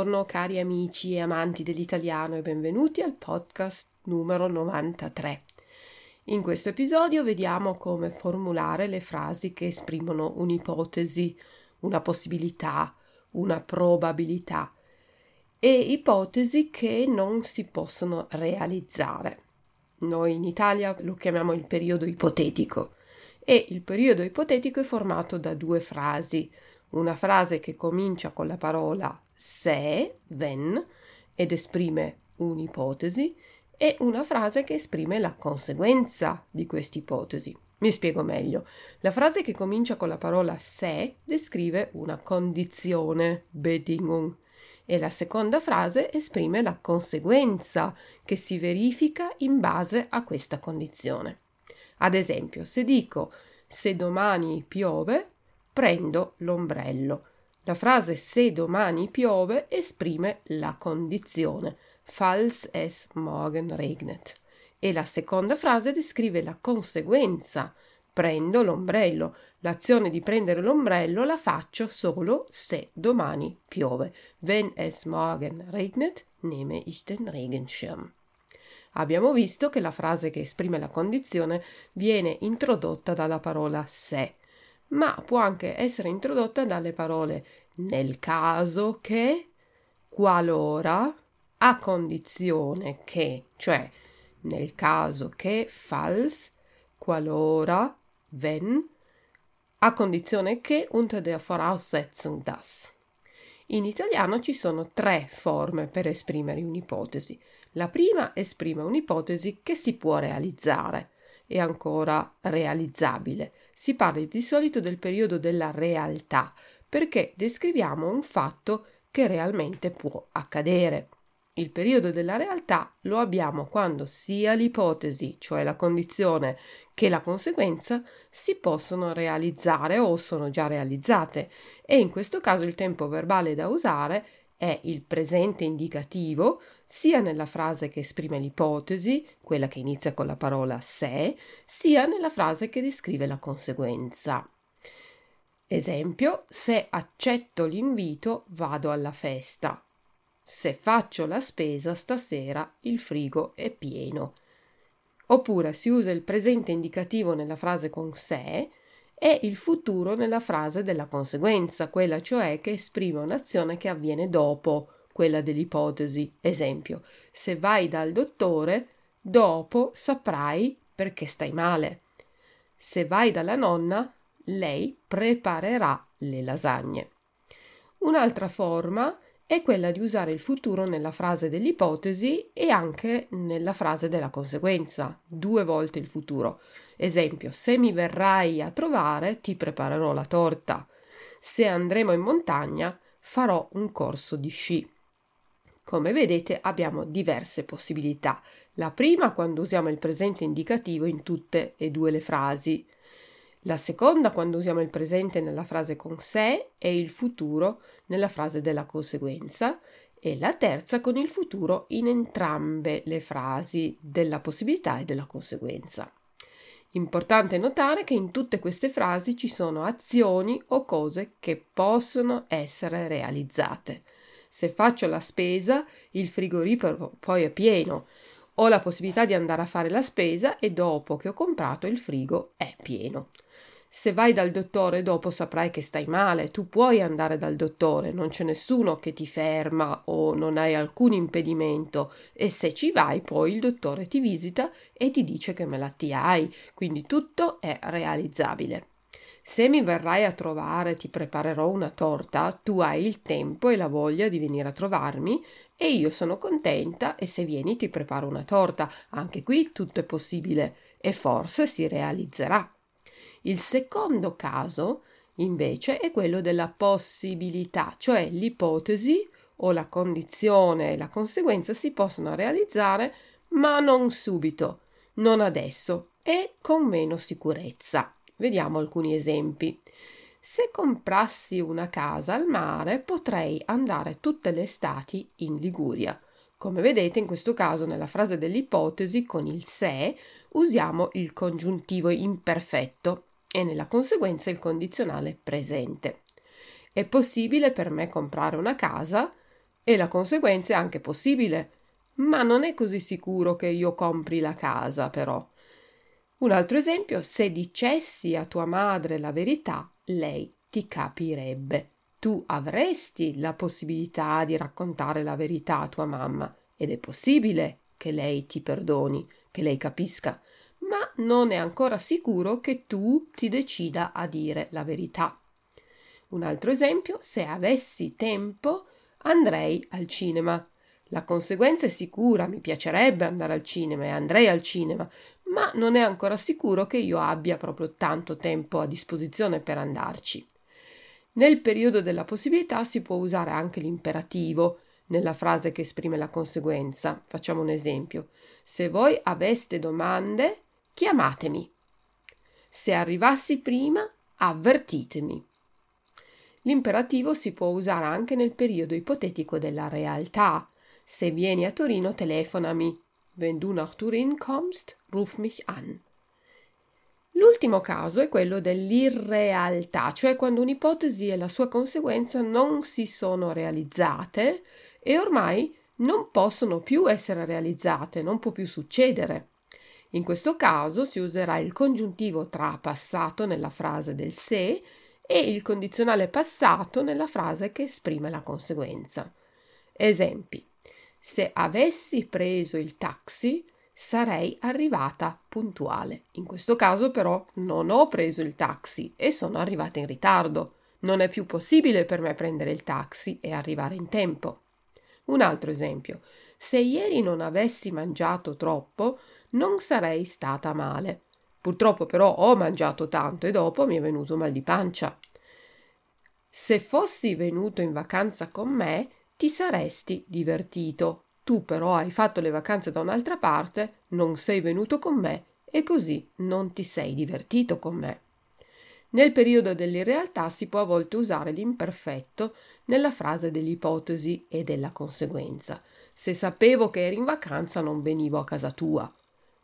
Buongiorno cari amici e amanti dell'italiano e benvenuti al podcast numero 93. In questo episodio vediamo come formulare le frasi che esprimono un'ipotesi, una possibilità, una probabilità e ipotesi che non si possono realizzare. Noi in Italia lo chiamiamo il periodo ipotetico e il periodo ipotetico è formato da due frasi. Una frase che comincia con la parola se, when, ed esprime un'ipotesi, e una frase che esprime la conseguenza di quest'ipotesi. Mi spiego meglio. La frase che comincia con la parola se descrive una condizione, Bedingung, e la seconda frase esprime la conseguenza che si verifica in base a questa condizione. Ad esempio, se dico se domani piove, prendo l'ombrello. La frase se domani piove esprime la condizione falls es morgen regnet e la seconda frase descrive la conseguenza prendo l'ombrello. L'azione di prendere l'ombrello la faccio solo se domani piove. Wenn es morgen regnet, nehme ich den Regenschirm. Abbiamo visto che la frase che esprime la condizione viene introdotta dalla parola se, ma può anche essere introdotta dalle parole nel caso che, qualora, a condizione che, cioè nel caso che, falls, qualora, wenn, a condizione che unter der Voraussetzung dass. In italiano ci sono tre forme per esprimere un'ipotesi. La prima esprime un'ipotesi che si può realizzare, è ancora realizzabile. Si parla di solito del periodo della realtà, perché descriviamo un fatto che realmente può accadere. Il periodo della realtà lo abbiamo quando sia l'ipotesi, cioè la condizione, che la conseguenza si possono realizzare o sono già realizzate e in questo caso il tempo verbale da usare è il presente indicativo sia nella frase che esprime l'ipotesi, quella che inizia con la parola se, sia nella frase che descrive la conseguenza. Esempio, se accetto l'invito vado alla festa. Se faccio la spesa stasera il frigo è pieno. Oppure si usa il presente indicativo nella frase con se e il futuro nella frase della conseguenza, quella cioè che esprime un'azione che avviene dopo quella dell'ipotesi. Esempio, se vai dal dottore, dopo saprai perché stai male. Se vai dalla nonna, lei preparerà le lasagne. Un'altra forma è quella di usare il futuro nella frase dell'ipotesi e anche nella frase della conseguenza, due volte il futuro. Esempio, se mi verrai a trovare, ti preparerò la torta. Se andremo in montagna, farò un corso di sci. Come vedete abbiamo diverse possibilità. La prima quando usiamo il presente indicativo in tutte e due le frasi. La seconda quando usiamo il presente nella frase con se e il futuro nella frase della conseguenza e la terza con il futuro in entrambe le frasi della possibilità e della conseguenza. Importante notare che in tutte queste frasi ci sono azioni o cose che possono essere realizzate. Se faccio la spesa, il frigorifero poi è pieno. Ho la possibilità di andare a fare la spesa e dopo che ho comprato il frigo è pieno. Se vai dal dottore dopo saprai che stai male, tu puoi andare dal dottore, non c'è nessuno che ti ferma o non hai alcun impedimento e se ci vai poi il dottore ti visita e ti dice che malattia hai, quindi tutto è realizzabile. Se mi verrai a trovare, ti preparerò una torta, tu hai il tempo e la voglia di venire a trovarmi e io sono contenta e se vieni ti preparo una torta. Anche qui tutto è possibile e forse si realizzerà. Il secondo caso, invece, è quello della possibilità, cioè l'ipotesi o la condizione e la conseguenza si possono realizzare, ma non subito, non adesso e con meno sicurezza. Vediamo alcuni esempi. Se comprassi una casa al mare, potrei andare tutte le estati in Liguria. Come vedete, in questo caso, nella frase dell'ipotesi, con il se, usiamo il congiuntivo imperfetto e nella conseguenza il condizionale presente. È possibile per me comprare una casa e la conseguenza è anche possibile, ma non è così sicuro che io compri la casa, però. Un altro esempio, se dicessi a tua madre la verità, lei ti capirebbe. Tu avresti la possibilità di raccontare la verità a tua mamma ed è possibile che lei ti perdoni, che lei capisca, ma non è ancora sicuro che tu ti decida a dire la verità. Un altro esempio, se avessi tempo andrei al cinema. La conseguenza è sicura, mi piacerebbe andare al cinema e andrei al cinema, ma non è ancora sicuro che io abbia proprio tanto tempo a disposizione per andarci. Nel periodo della possibilità si può usare anche l'imperativo nella frase che esprime la conseguenza. Facciamo un esempio. Se voi aveste domande, chiamatemi. Se arrivassi prima, avvertitemi. L'imperativo si può usare anche nel periodo ipotetico della realtà. Se vieni a Torino, telefonami. Wenn du nach Turin kommst, ruf mich an. L'ultimo caso è quello dell'irrealtà, cioè quando un'ipotesi e la sua conseguenza non si sono realizzate e ormai non possono più essere realizzate, non può più succedere. In questo caso si userà il congiuntivo tra passato nella frase del se e il condizionale passato nella frase che esprime la conseguenza. Esempi. Se avessi preso il taxi, sarei arrivata puntuale. In questo caso però non ho preso il taxi e sono arrivata in ritardo. Non è più possibile per me prendere il taxi e arrivare in tempo. Un altro esempio. Se ieri non avessi mangiato troppo, non sarei stata male. Purtroppo però ho mangiato tanto e dopo mi è venuto mal di pancia. Se fossi venuto in vacanza con me, ti saresti divertito. Tu però hai fatto le vacanze da un'altra parte, non sei venuto con me e così non ti sei divertito con me. Nel periodo dell'irrealtà si può a volte usare l'imperfetto nella frase dell'ipotesi e della conseguenza. Se sapevo che eri in vacanza non venivo a casa tua.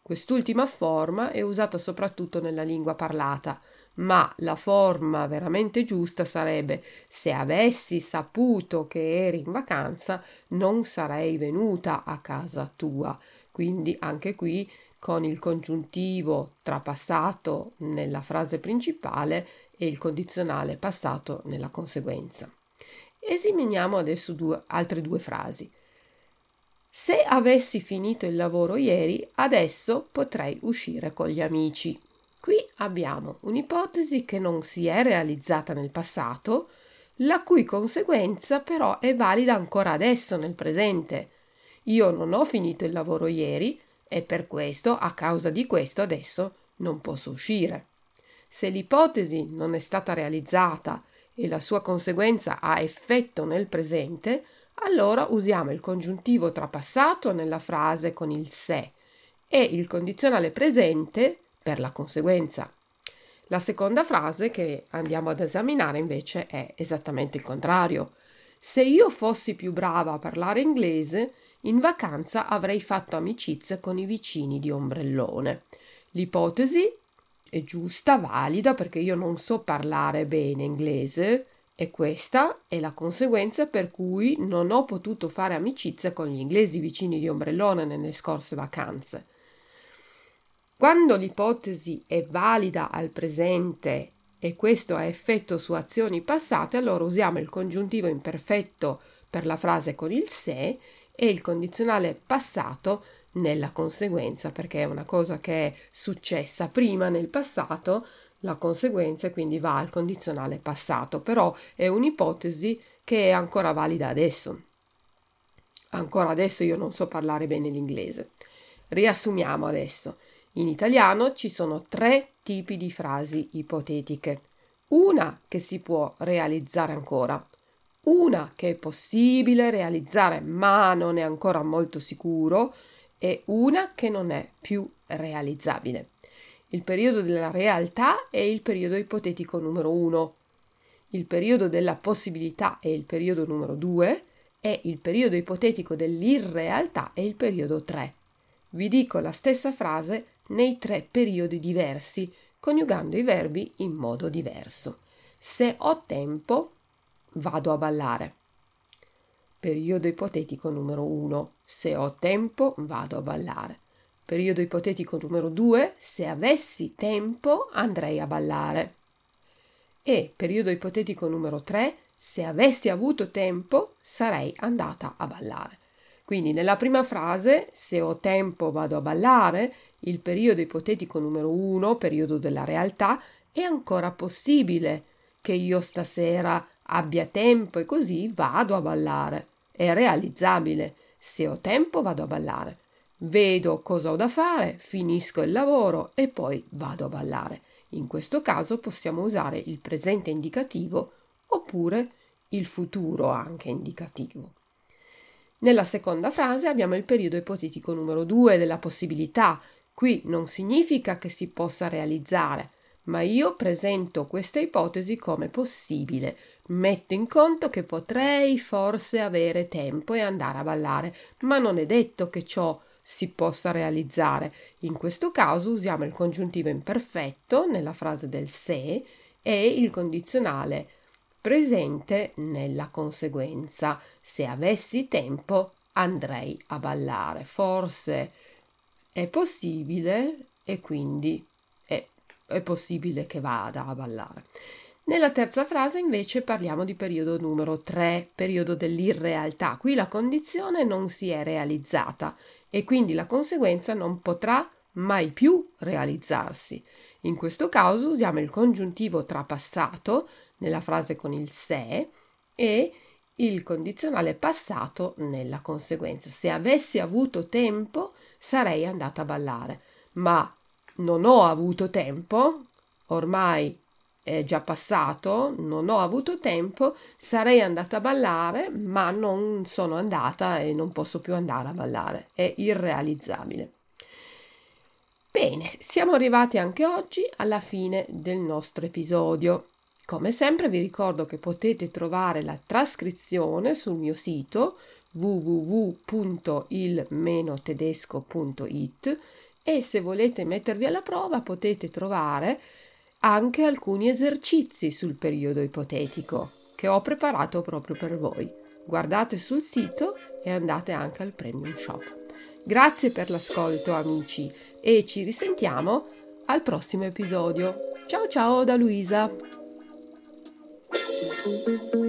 Quest'ultima forma è usata soprattutto nella lingua parlata, ma la forma veramente giusta sarebbe se avessi saputo che eri in vacanza non sarei venuta a casa tua. Quindi anche qui con il congiuntivo tra passato nella frase principale e il condizionale passato nella conseguenza. Esaminiamo adesso due, altre due frasi. Se avessi finito il lavoro ieri, adesso potrei uscire con gli amici. Abbiamo un'ipotesi che non si è realizzata nel passato, la cui conseguenza però è valida ancora adesso nel presente. Io non ho finito il lavoro ieri e per questo, a causa di questo, adesso non posso uscire. Se l'ipotesi non è stata realizzata e la sua conseguenza ha effetto nel presente, allora usiamo il congiuntivo tra passato nella frase con il se e il condizionale presente per la conseguenza. La seconda frase che andiamo ad esaminare invece è esattamente il contrario. Se io fossi più brava a parlare inglese, in vacanza avrei fatto amicizia con i vicini di ombrellone. L'ipotesi è giusta, valida, perché io non so parlare bene inglese e questa è la conseguenza per cui non ho potuto fare amicizia con gli inglesi vicini di ombrellone nelle scorse vacanze. Quando l'ipotesi è valida al presente e questo ha effetto su azioni passate, allora usiamo il congiuntivo imperfetto per la frase con il se e il condizionale passato nella conseguenza, perché è una cosa che è successa prima nel passato, la conseguenza quindi va al condizionale passato, però è un'ipotesi che è ancora valida adesso. Ancora adesso io non so parlare bene l'inglese. Riassumiamo adesso. In italiano ci sono tre tipi di frasi ipotetiche. Una che si può realizzare ancora, una che è possibile realizzare ma non è ancora molto sicuro e una che non è più realizzabile. Il periodo della realtà è il periodo ipotetico numero uno. Il periodo della possibilità è il periodo numero due e il periodo ipotetico dell'irrealtà è il periodo tre. Vi dico la stessa frase nei tre periodi diversi, coniugando i verbi in modo diverso. Se ho tempo, vado a ballare. Periodo ipotetico numero 1. Se ho tempo, vado a ballare. Periodo ipotetico numero 2. Se avessi tempo, andrei a ballare. E periodo ipotetico numero 3. Se avessi avuto tempo, sarei andata a ballare. Quindi nella prima frase, se ho tempo vado a ballare, il periodo ipotetico numero uno, periodo della realtà, è ancora possibile che io stasera abbia tempo e così vado a ballare. È realizzabile. Se ho tempo vado a ballare. Vedo cosa ho da fare, finisco il lavoro e poi vado a ballare. In questo caso possiamo usare il presente indicativo oppure il futuro anche indicativo. Nella seconda frase abbiamo il periodo ipotetico numero 2 della possibilità. Qui non significa che si possa realizzare, ma io presento questa ipotesi come possibile. Metto in conto che potrei forse avere tempo e andare a ballare, ma non è detto che ciò si possa realizzare. In questo caso usiamo il congiuntivo imperfetto nella frase del se e il condizionale presente nella conseguenza. Se avessi tempo andrei a ballare. Forse è possibile e quindi è, è possibile che vada a ballare. Nella terza frase invece parliamo di periodo numero 3, periodo dell'irrealtà. Qui la condizione non si è realizzata e quindi la conseguenza non potrà mai più realizzarsi. In questo caso usiamo il congiuntivo tra passato nella frase con il se e il condizionale passato nella conseguenza. Se avessi avuto tempo sarei andata a ballare, ma non ho avuto tempo, ormai è già passato, non ho avuto tempo, sarei andata a ballare, ma non sono andata e non posso più andare a ballare, è irrealizzabile. Bene, siamo arrivati anche oggi alla fine del nostro episodio. Come sempre vi ricordo che potete trovare la trascrizione sul mio sito www.il-tedesco.it e se volete mettervi alla prova potete trovare anche alcuni esercizi sul periodo ipotetico che ho preparato proprio per voi. Guardate sul sito e andate anche al Premium Shop. Grazie per l'ascolto amici e ci risentiamo al prossimo episodio. Ciao ciao da Luisa! Música